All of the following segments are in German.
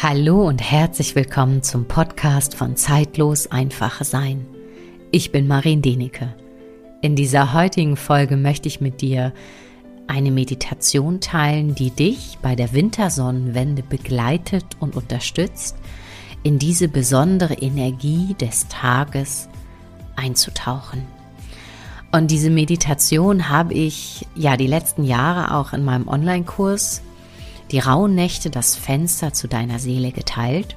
Hallo und herzlich willkommen zum Podcast von Zeitlos Einfache Sein. Ich bin Marin Denecke. In dieser heutigen Folge möchte ich mit dir eine Meditation teilen, die dich bei der Wintersonnenwende begleitet und unterstützt, in diese besondere Energie des Tages einzutauchen. Und diese Meditation habe ich ja die letzten Jahre auch in meinem Online-Kurs die rauen Nächte das Fenster zu deiner Seele geteilt.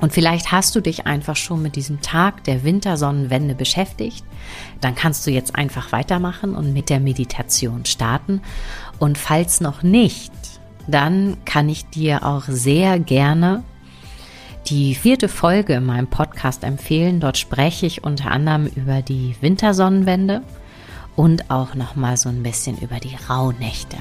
Und vielleicht hast du dich einfach schon mit diesem Tag der Wintersonnenwende beschäftigt. Dann kannst du jetzt einfach weitermachen und mit der Meditation starten. Und falls noch nicht, dann kann ich dir auch sehr gerne die vierte Folge in meinem Podcast empfehlen. Dort spreche ich unter anderem über die Wintersonnenwende und auch noch mal so ein bisschen über die Rauhnächte.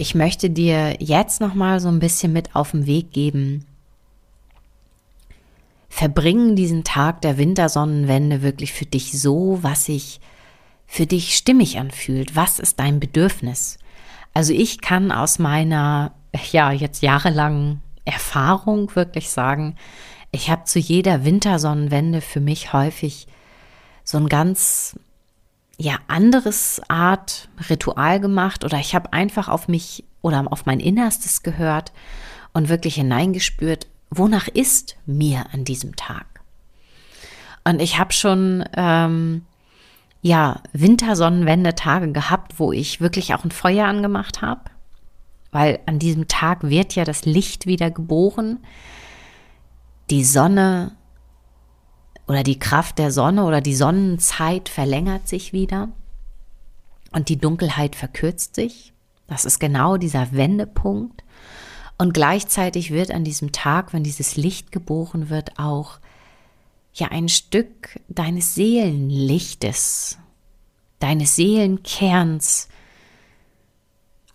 Ich möchte dir jetzt noch mal so ein bisschen mit auf den Weg geben. Verbringen diesen Tag der Wintersonnenwende wirklich für dich so, was sich für dich stimmig anfühlt. Was ist dein Bedürfnis? Also ich kann aus meiner, ja, jetzt jahrelangen Erfahrung wirklich sagen, ich habe zu jeder Wintersonnenwende für mich häufig so ein ganz ja anderes Art Ritual gemacht oder ich habe einfach auf mich oder auf mein Innerstes gehört und wirklich hineingespürt, wonach ist mir an diesem Tag. Und ich habe schon ähm, ja Wintersonnenwende-Tage gehabt, wo ich wirklich auch ein Feuer angemacht habe, weil an diesem Tag wird ja das Licht wieder geboren. Die Sonne oder die Kraft der Sonne oder die Sonnenzeit verlängert sich wieder und die Dunkelheit verkürzt sich. Das ist genau dieser Wendepunkt. Und gleichzeitig wird an diesem Tag, wenn dieses Licht geboren wird, auch ja ein Stück deines Seelenlichtes, deines Seelenkerns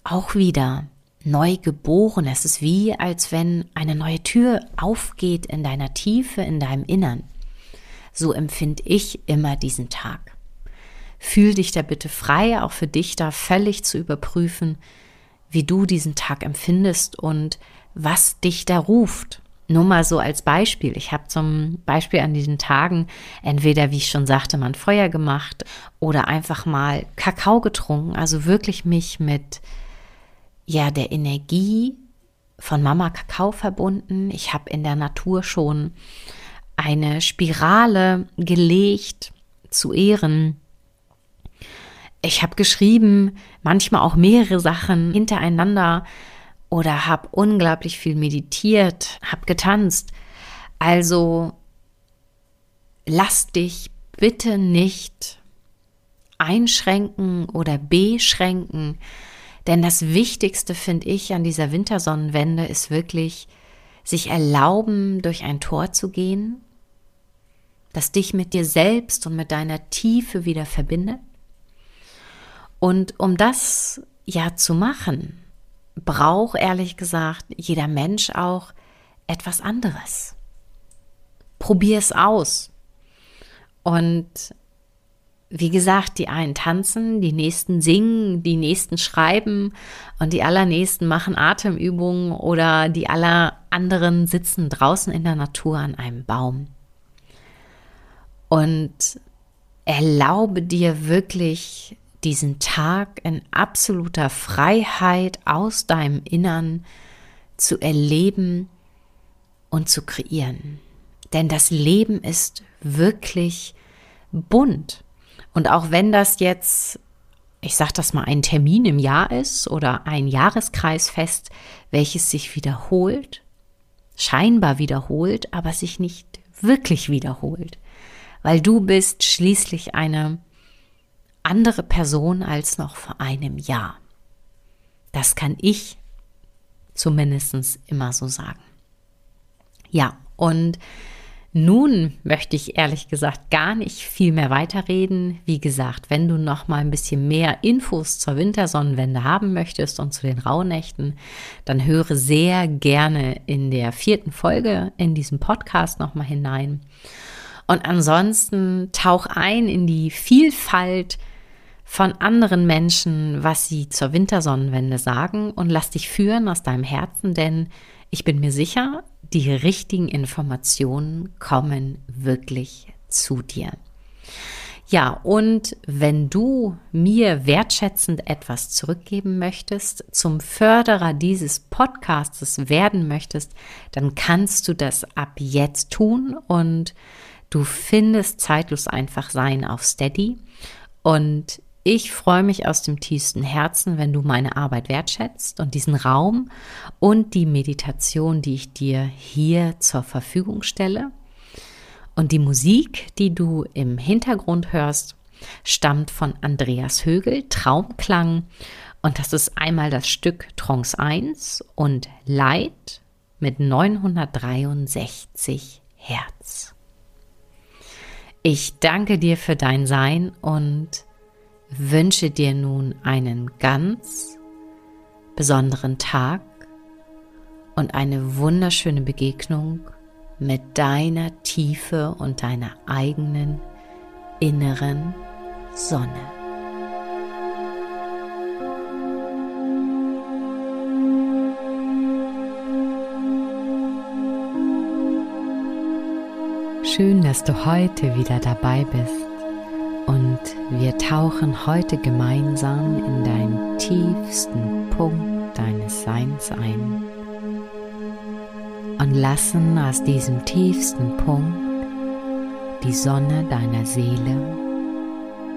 auch wieder neu geboren. Es ist wie, als wenn eine neue Tür aufgeht in deiner Tiefe, in deinem Innern. So empfinde ich immer diesen Tag. Fühl dich da bitte frei, auch für dich da völlig zu überprüfen, wie du diesen Tag empfindest und was dich da ruft. Nur mal so als Beispiel. Ich habe zum Beispiel an diesen Tagen entweder, wie ich schon sagte, mal ein Feuer gemacht oder einfach mal Kakao getrunken. Also wirklich mich mit ja der Energie von Mama Kakao verbunden. Ich habe in der Natur schon eine Spirale gelegt zu Ehren. Ich habe geschrieben, manchmal auch mehrere Sachen hintereinander oder habe unglaublich viel meditiert, habe getanzt. Also lass dich bitte nicht einschränken oder beschränken, denn das Wichtigste finde ich an dieser Wintersonnenwende ist wirklich, sich erlauben, durch ein Tor zu gehen, das dich mit dir selbst und mit deiner Tiefe wieder verbindet. Und um das ja zu machen, braucht ehrlich gesagt jeder Mensch auch etwas anderes. Probier es aus. Und wie gesagt, die einen tanzen, die nächsten singen, die nächsten schreiben und die allernächsten machen Atemübungen oder die aller anderen sitzen draußen in der Natur an einem Baum und erlaube dir wirklich diesen Tag in absoluter Freiheit aus deinem Innern zu erleben und zu kreieren. Denn das Leben ist wirklich bunt. Und auch wenn das jetzt, ich sage das mal, ein Termin im Jahr ist oder ein Jahreskreisfest, welches sich wiederholt, scheinbar wiederholt, aber sich nicht wirklich wiederholt, weil du bist schließlich eine andere Person als noch vor einem Jahr. Das kann ich zumindest immer so sagen. Ja, und nun möchte ich ehrlich gesagt gar nicht viel mehr weiterreden. Wie gesagt, wenn du noch mal ein bisschen mehr Infos zur Wintersonnenwende haben möchtest und zu den Rauhnächten, dann höre sehr gerne in der vierten Folge in diesem Podcast noch mal hinein. Und ansonsten tauch ein in die Vielfalt von anderen Menschen, was sie zur Wintersonnenwende sagen und lass dich führen aus deinem Herzen, denn ich bin mir sicher, die richtigen Informationen kommen wirklich zu dir. Ja, und wenn du mir wertschätzend etwas zurückgeben möchtest, zum Förderer dieses Podcastes werden möchtest, dann kannst du das ab jetzt tun und du findest zeitlos einfach sein auf Steady. Und ich freue mich aus dem tiefsten Herzen, wenn du meine Arbeit wertschätzt und diesen Raum und die Meditation, die ich dir hier zur Verfügung stelle. Und die Musik, die du im Hintergrund hörst, stammt von Andreas Högel, Traumklang. Und das ist einmal das Stück Trance 1 und Light mit 963 Hertz. Ich danke dir für dein Sein und wünsche dir nun einen ganz besonderen Tag und eine wunderschöne Begegnung mit deiner Tiefe und deiner eigenen inneren Sonne. Schön, dass du heute wieder dabei bist und wir tauchen heute gemeinsam in deinen tiefsten Punkt deines Seins ein und lassen aus diesem tiefsten Punkt die Sonne deiner Seele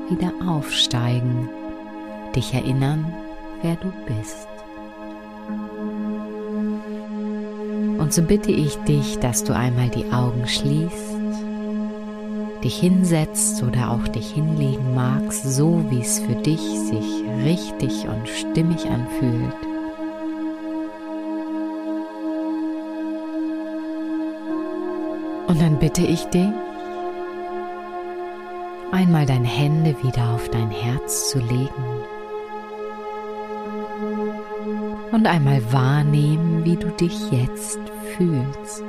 wieder aufsteigen, dich erinnern, wer du bist. Und so bitte ich dich, dass du einmal die Augen schließt, dich hinsetzt oder auch dich hinlegen magst, so wie es für dich sich richtig und stimmig anfühlt. Und dann bitte ich dich, einmal deine Hände wieder auf dein Herz zu legen und einmal wahrnehmen, wie du dich jetzt fühlst.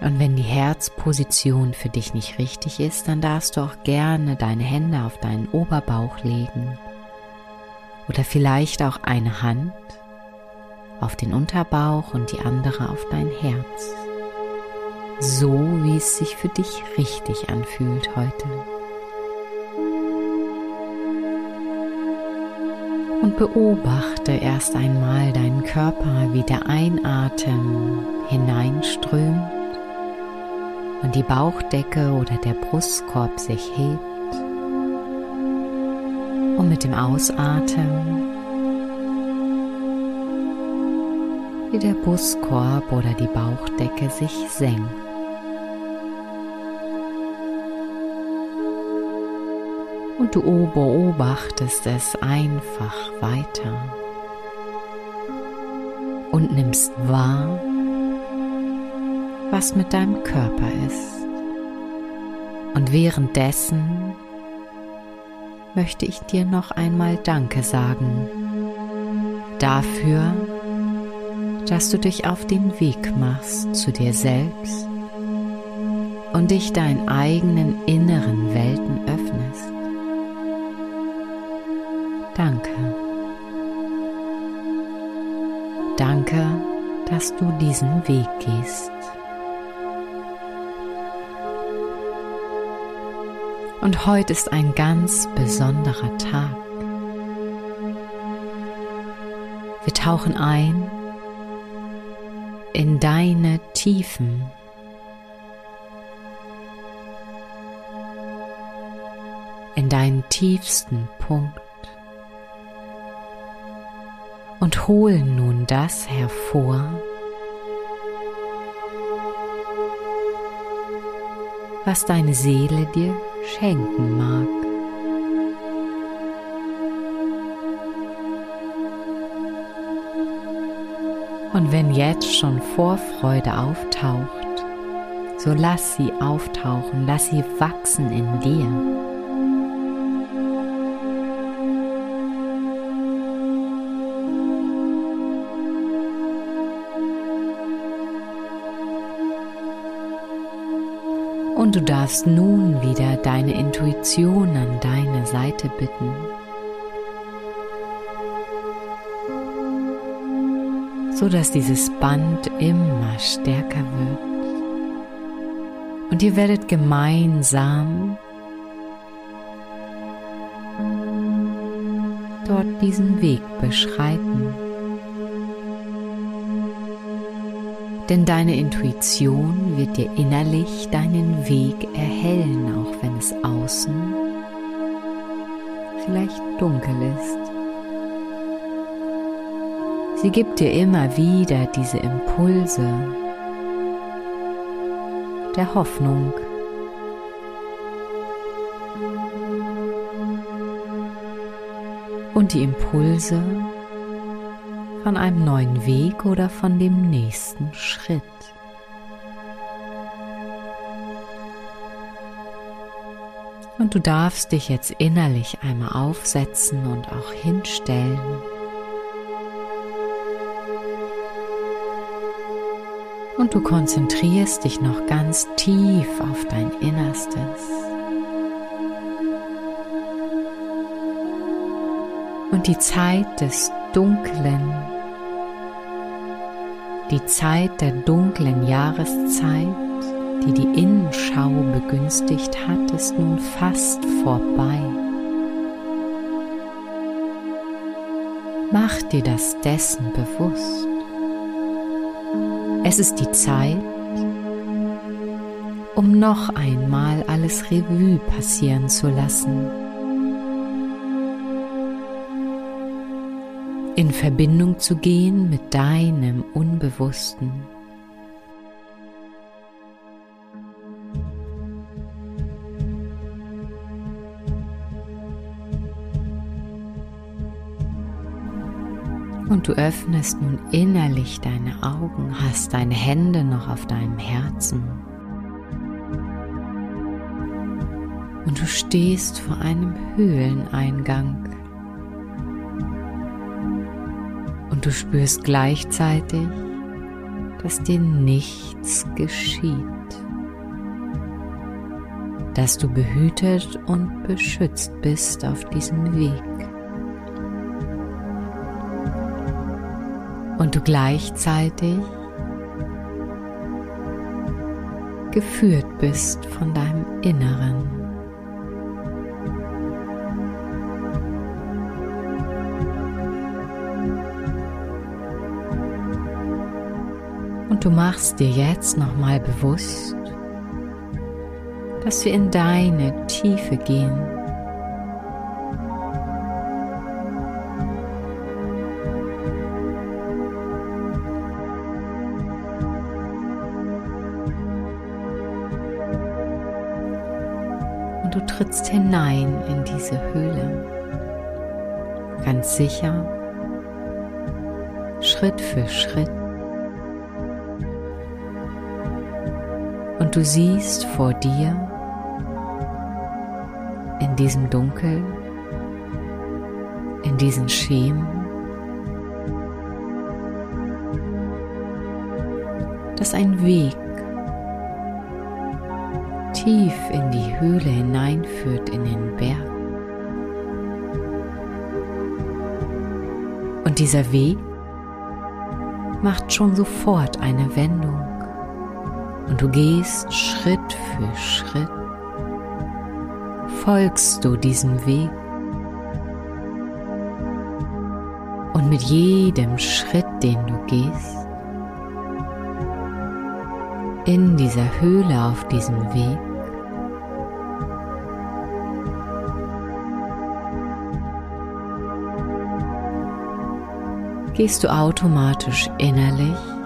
Und wenn die Herzposition für dich nicht richtig ist, dann darfst du auch gerne deine Hände auf deinen Oberbauch legen oder vielleicht auch eine Hand auf den Unterbauch und die andere auf dein Herz. So wie es sich für dich richtig anfühlt heute. Und beobachte erst einmal deinen Körper, wie der Einatmen hineinströmt und die Bauchdecke oder der Brustkorb sich hebt. Und mit dem Ausatmen wie der Brustkorb oder die Bauchdecke sich senkt. Und du beobachtest es einfach weiter und nimmst wahr, was mit deinem Körper ist. Und währenddessen möchte ich dir noch einmal Danke sagen dafür, dass du dich auf den Weg machst zu dir selbst und dich deinen eigenen inneren Welten öffnest. Danke. Danke, dass du diesen Weg gehst. Und heute ist ein ganz besonderer Tag. Wir tauchen ein in deine Tiefen. In deinen tiefsten Punkt. Und holen nun das hervor, was deine Seele dir schenken mag. Und wenn jetzt schon Vorfreude auftaucht, so lass sie auftauchen, lass sie wachsen in dir. Und du darfst nun wieder deine Intuition an deine Seite bitten. so dass dieses Band immer stärker wird. Und ihr werdet gemeinsam dort diesen Weg beschreiten. Denn deine Intuition wird dir innerlich deinen Weg erhellen, auch wenn es außen vielleicht dunkel ist. Sie gibt dir immer wieder diese Impulse der Hoffnung. Und die Impulse von einem neuen Weg oder von dem nächsten Schritt. Und du darfst dich jetzt innerlich einmal aufsetzen und auch hinstellen. Und du konzentrierst dich noch ganz tief auf dein Innerstes. Und die Zeit des Dunklen, die Zeit der dunklen Jahreszeit, die die Innenschau begünstigt hat, ist nun fast vorbei. Mach dir das dessen bewusst. Es ist die Zeit, um noch einmal alles Revue passieren zu lassen. In Verbindung zu gehen mit deinem Unbewussten. Und du öffnest nun innerlich deine Augen, hast deine Hände noch auf deinem Herzen. Und du stehst vor einem Höhleneingang. Und du spürst gleichzeitig, dass dir nichts geschieht. Dass du behütet und beschützt bist auf diesem Weg. und du gleichzeitig geführt bist von deinem Inneren. Und du machst dir jetzt nochmal bewusst, dass wir in deine Tiefe gehen. und du trittst hinein in diese Höhle. Ganz sicher, Schritt für Schritt. Und du siehst vor dir in diesem Dunkel, in diesen Schemen, dass ein Weg tief in die Höhle hineinführt in den Berg. Und dieser Weg macht schon sofort eine Wendung und du gehst Schritt für Schritt, folgst du diesem Weg. Und mit jedem Schritt, den du gehst, in dieser Höhle auf diesem Weg, gehst du automatisch innerlich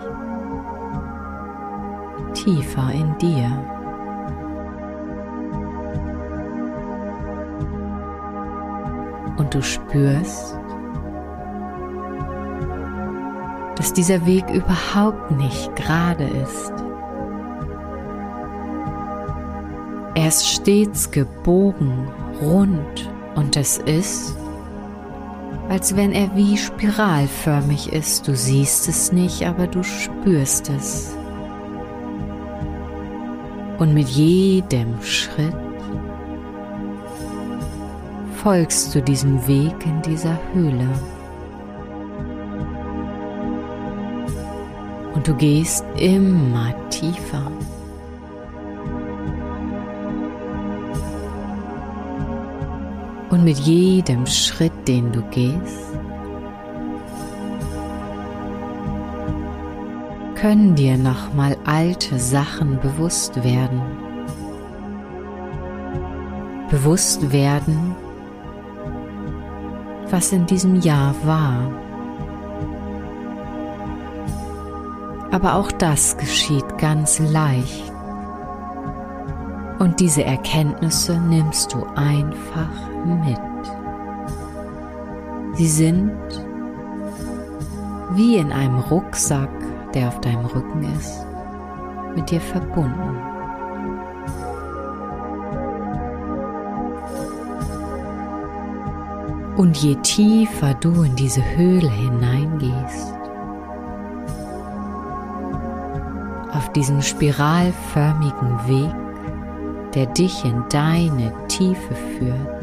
tiefer in dir. Und du spürst, dass dieser Weg überhaupt nicht gerade ist. Er ist stets gebogen, rund und es ist, als wenn er wie spiralförmig ist. Du siehst es nicht, aber du spürst es. Und mit jedem Schritt folgst du diesem Weg in dieser Höhle. Und du gehst immer tiefer. Und mit jedem Schritt, den du gehst, können dir nochmal alte Sachen bewusst werden. Bewusst werden, was in diesem Jahr war. Aber auch das geschieht ganz leicht. Und diese Erkenntnisse nimmst du einfach mit. Sie sind wie in einem Rucksack, der auf deinem Rücken ist, mit dir verbunden. Und je tiefer du in diese Höhle hineingehst, auf diesen spiralförmigen Weg, der dich in deine Tiefe führt,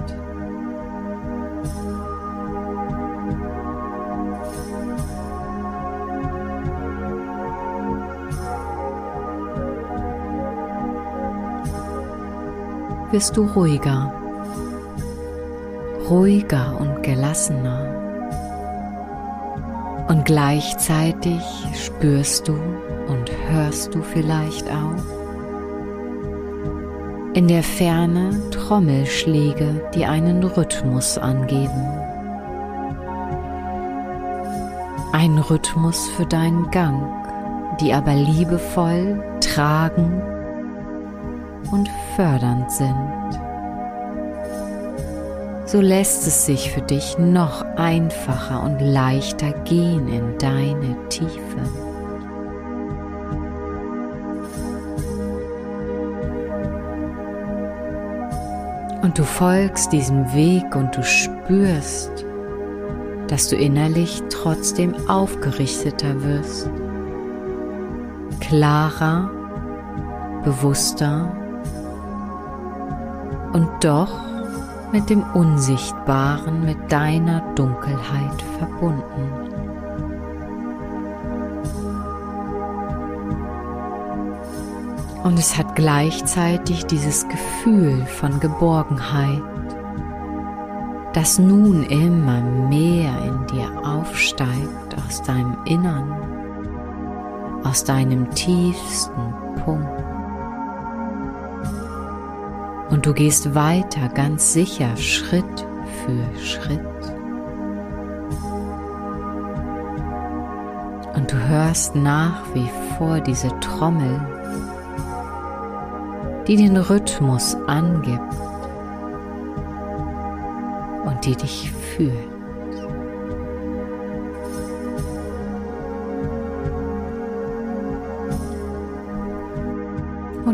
wirst du ruhiger, ruhiger und gelassener. Und gleichzeitig spürst du und hörst du vielleicht auch in der Ferne Trommelschläge, die einen Rhythmus angeben. Ein Rhythmus für deinen Gang, die aber liebevoll, tragend und fördernd sind. So lässt es sich für dich noch einfacher und leichter gehen in deine Tiefe. Und du folgst diesem Weg und du spürst, dass du innerlich trotzdem aufgerichteter wirst, klarer, bewusster und doch mit dem Unsichtbaren, mit deiner Dunkelheit verbunden. Und es hat gleichzeitig dieses Gefühl von Geborgenheit, das nun immer mehr in dir aufsteigt aus deinem Innern, aus deinem tiefsten Punkt. Und du gehst weiter ganz sicher Schritt für Schritt. Und du hörst nach wie vor diese Trommel, die den Rhythmus angibt und die dich führt.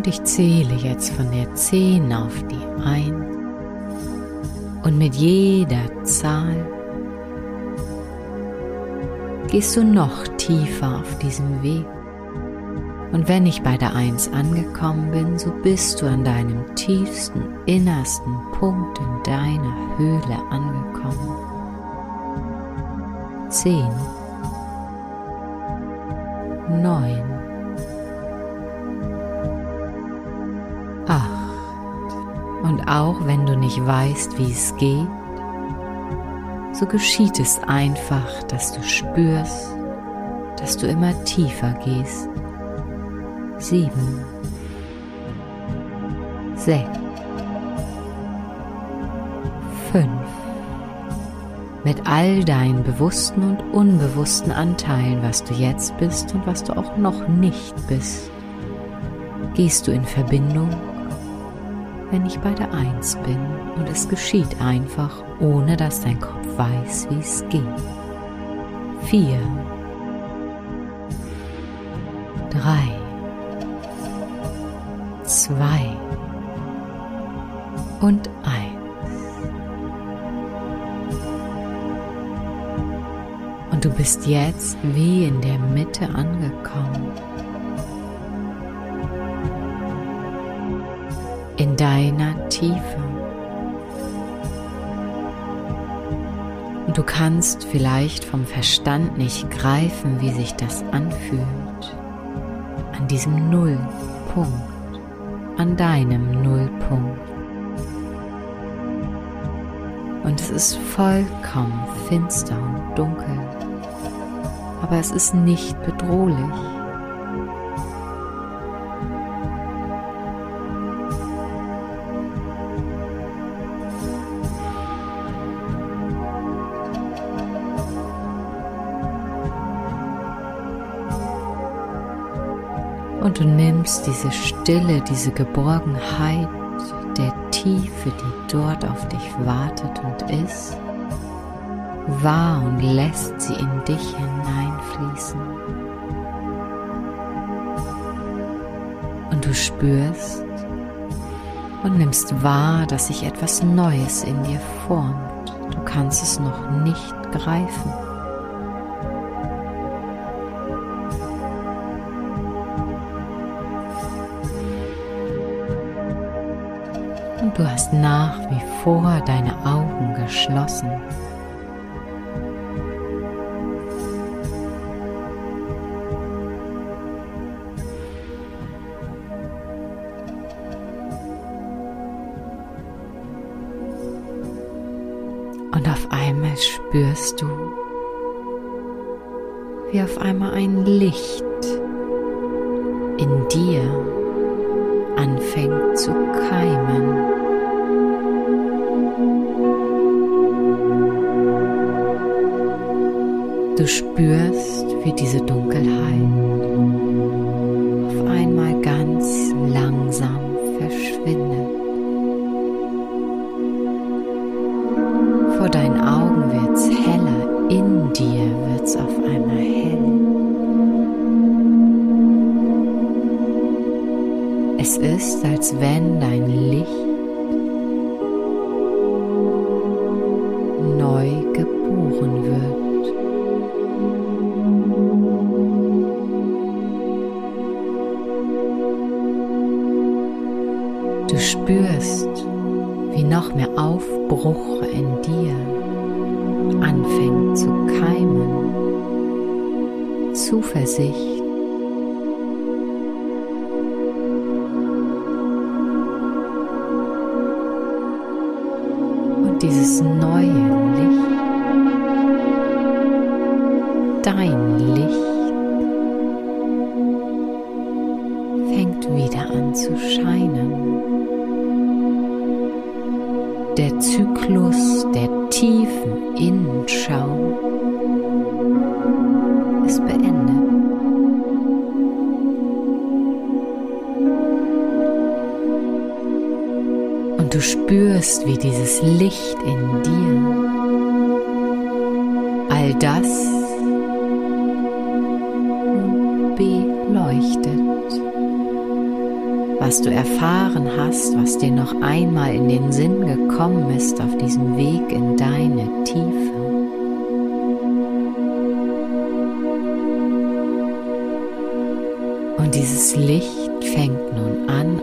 Und ich zähle jetzt von der 10 auf die 1. Und mit jeder Zahl gehst du noch tiefer auf diesem Weg. Und wenn ich bei der 1 angekommen bin, so bist du an deinem tiefsten, innersten Punkt in deiner Höhle angekommen. 10 9 Und auch wenn du nicht weißt, wie es geht, so geschieht es einfach, dass du spürst, dass du immer tiefer gehst. Sieben, sechs, fünf. Mit all deinen bewussten und unbewussten Anteilen, was du jetzt bist und was du auch noch nicht bist, gehst du in Verbindung wenn ich bei der Eins bin und es geschieht einfach, ohne dass dein Kopf weiß, wie es geht. Vier, drei, zwei und eins. Und du bist jetzt wie in der Mitte angekommen. Deiner Tiefe. Du kannst vielleicht vom Verstand nicht greifen, wie sich das anfühlt. An diesem Nullpunkt, an deinem Nullpunkt. Und es ist vollkommen finster und dunkel, aber es ist nicht bedrohlich. Diese Stille, diese Geborgenheit der Tiefe, die dort auf dich wartet und ist, wahr und lässt sie in dich hineinfließen. Und du spürst und nimmst wahr, dass sich etwas Neues in dir formt. Du kannst es noch nicht greifen. Und du hast nach wie vor deine Augen geschlossen. Und auf einmal spürst du, wie auf einmal ein Licht in dir anfängt zu keimen. Du spürst, wie diese Dunkelheit Es ist, als wenn dein Licht Und du spürst, wie dieses Licht in dir all das beleuchtet was du erfahren hast, was dir noch einmal in den Sinn gekommen ist auf diesem Weg in deine Tiefe. Und dieses Licht fängt nun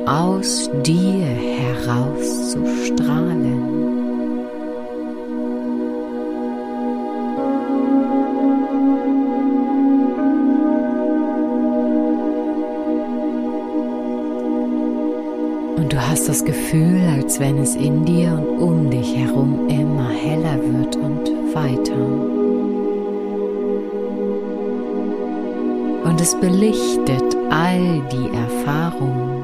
aus dir heraus zu strahlen. Und du hast das Gefühl, als wenn es in dir und um dich herum immer heller wird und weiter. Und es belichtet all die Erfahrungen.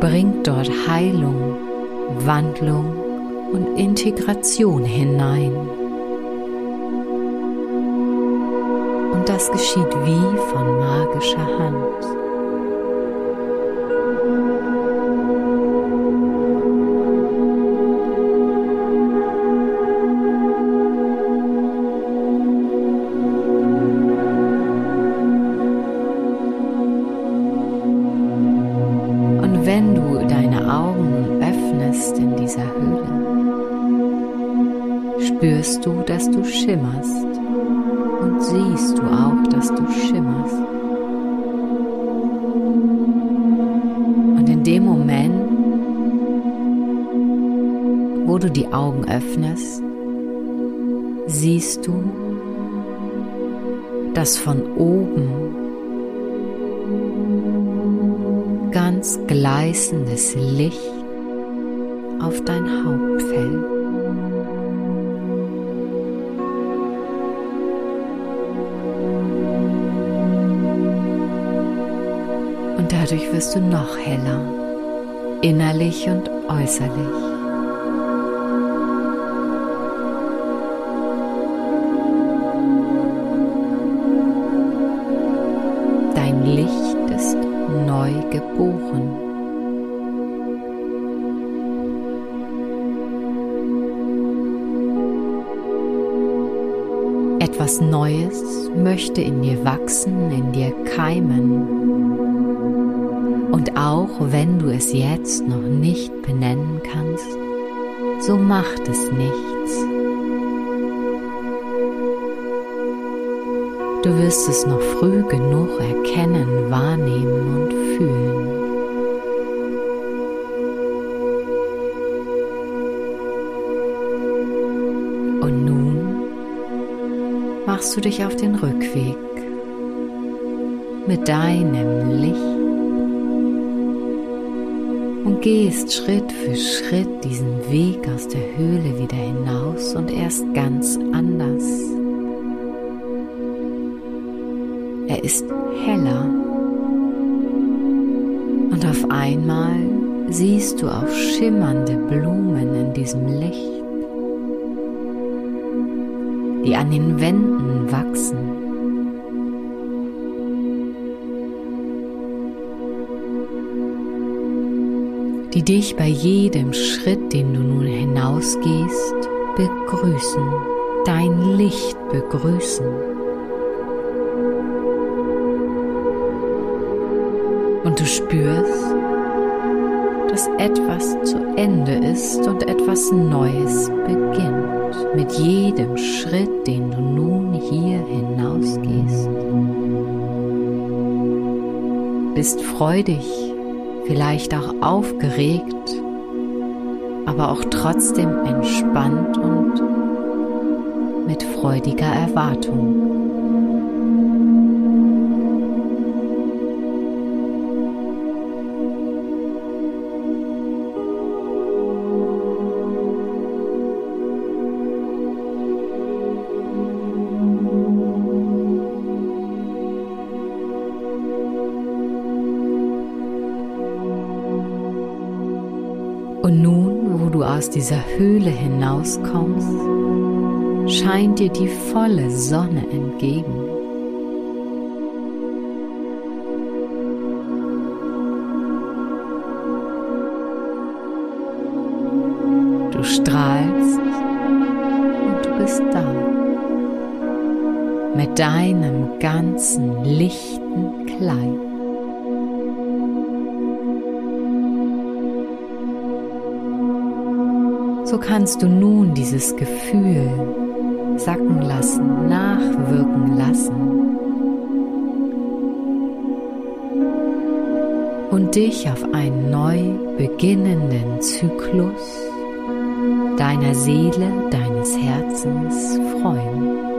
Bringt dort Heilung, Wandlung und Integration hinein. und das geschieht wie von magischer Hand. Wo du die Augen öffnest, siehst du, dass von oben ganz gleißendes Licht auf dein Haupt fällt. Und dadurch wirst du noch heller, innerlich und äußerlich. Etwas Neues möchte in dir wachsen, in dir keimen. Und auch wenn du es jetzt noch nicht benennen kannst, so macht es nichts. Du wirst es noch früh genug erkennen, wahrnehmen und fühlen. Machst du dich auf den Rückweg mit deinem Licht und gehst Schritt für Schritt diesen Weg aus der Höhle wieder hinaus und erst ganz anders. Er ist heller. Und auf einmal siehst du auch schimmernde Blumen in diesem Licht, die an den Wänden wachsen. die dich bei jedem Schritt, den du nun hinausgehst, begrüßen, dein Licht begrüßen. Und du spürst, dass etwas zu Ende ist und etwas Neues beginnt mit jedem Schritt, den du nun hier hinausgehst. Bist freudig, vielleicht auch aufgeregt, aber auch trotzdem entspannt und mit freudiger Erwartung. Und nun, wo du aus dieser Höhle hinauskommst, scheint dir die volle Sonne entgegen. Kannst du nun dieses Gefühl sacken lassen, nachwirken lassen und dich auf einen neu beginnenden Zyklus deiner Seele, deines Herzens freuen.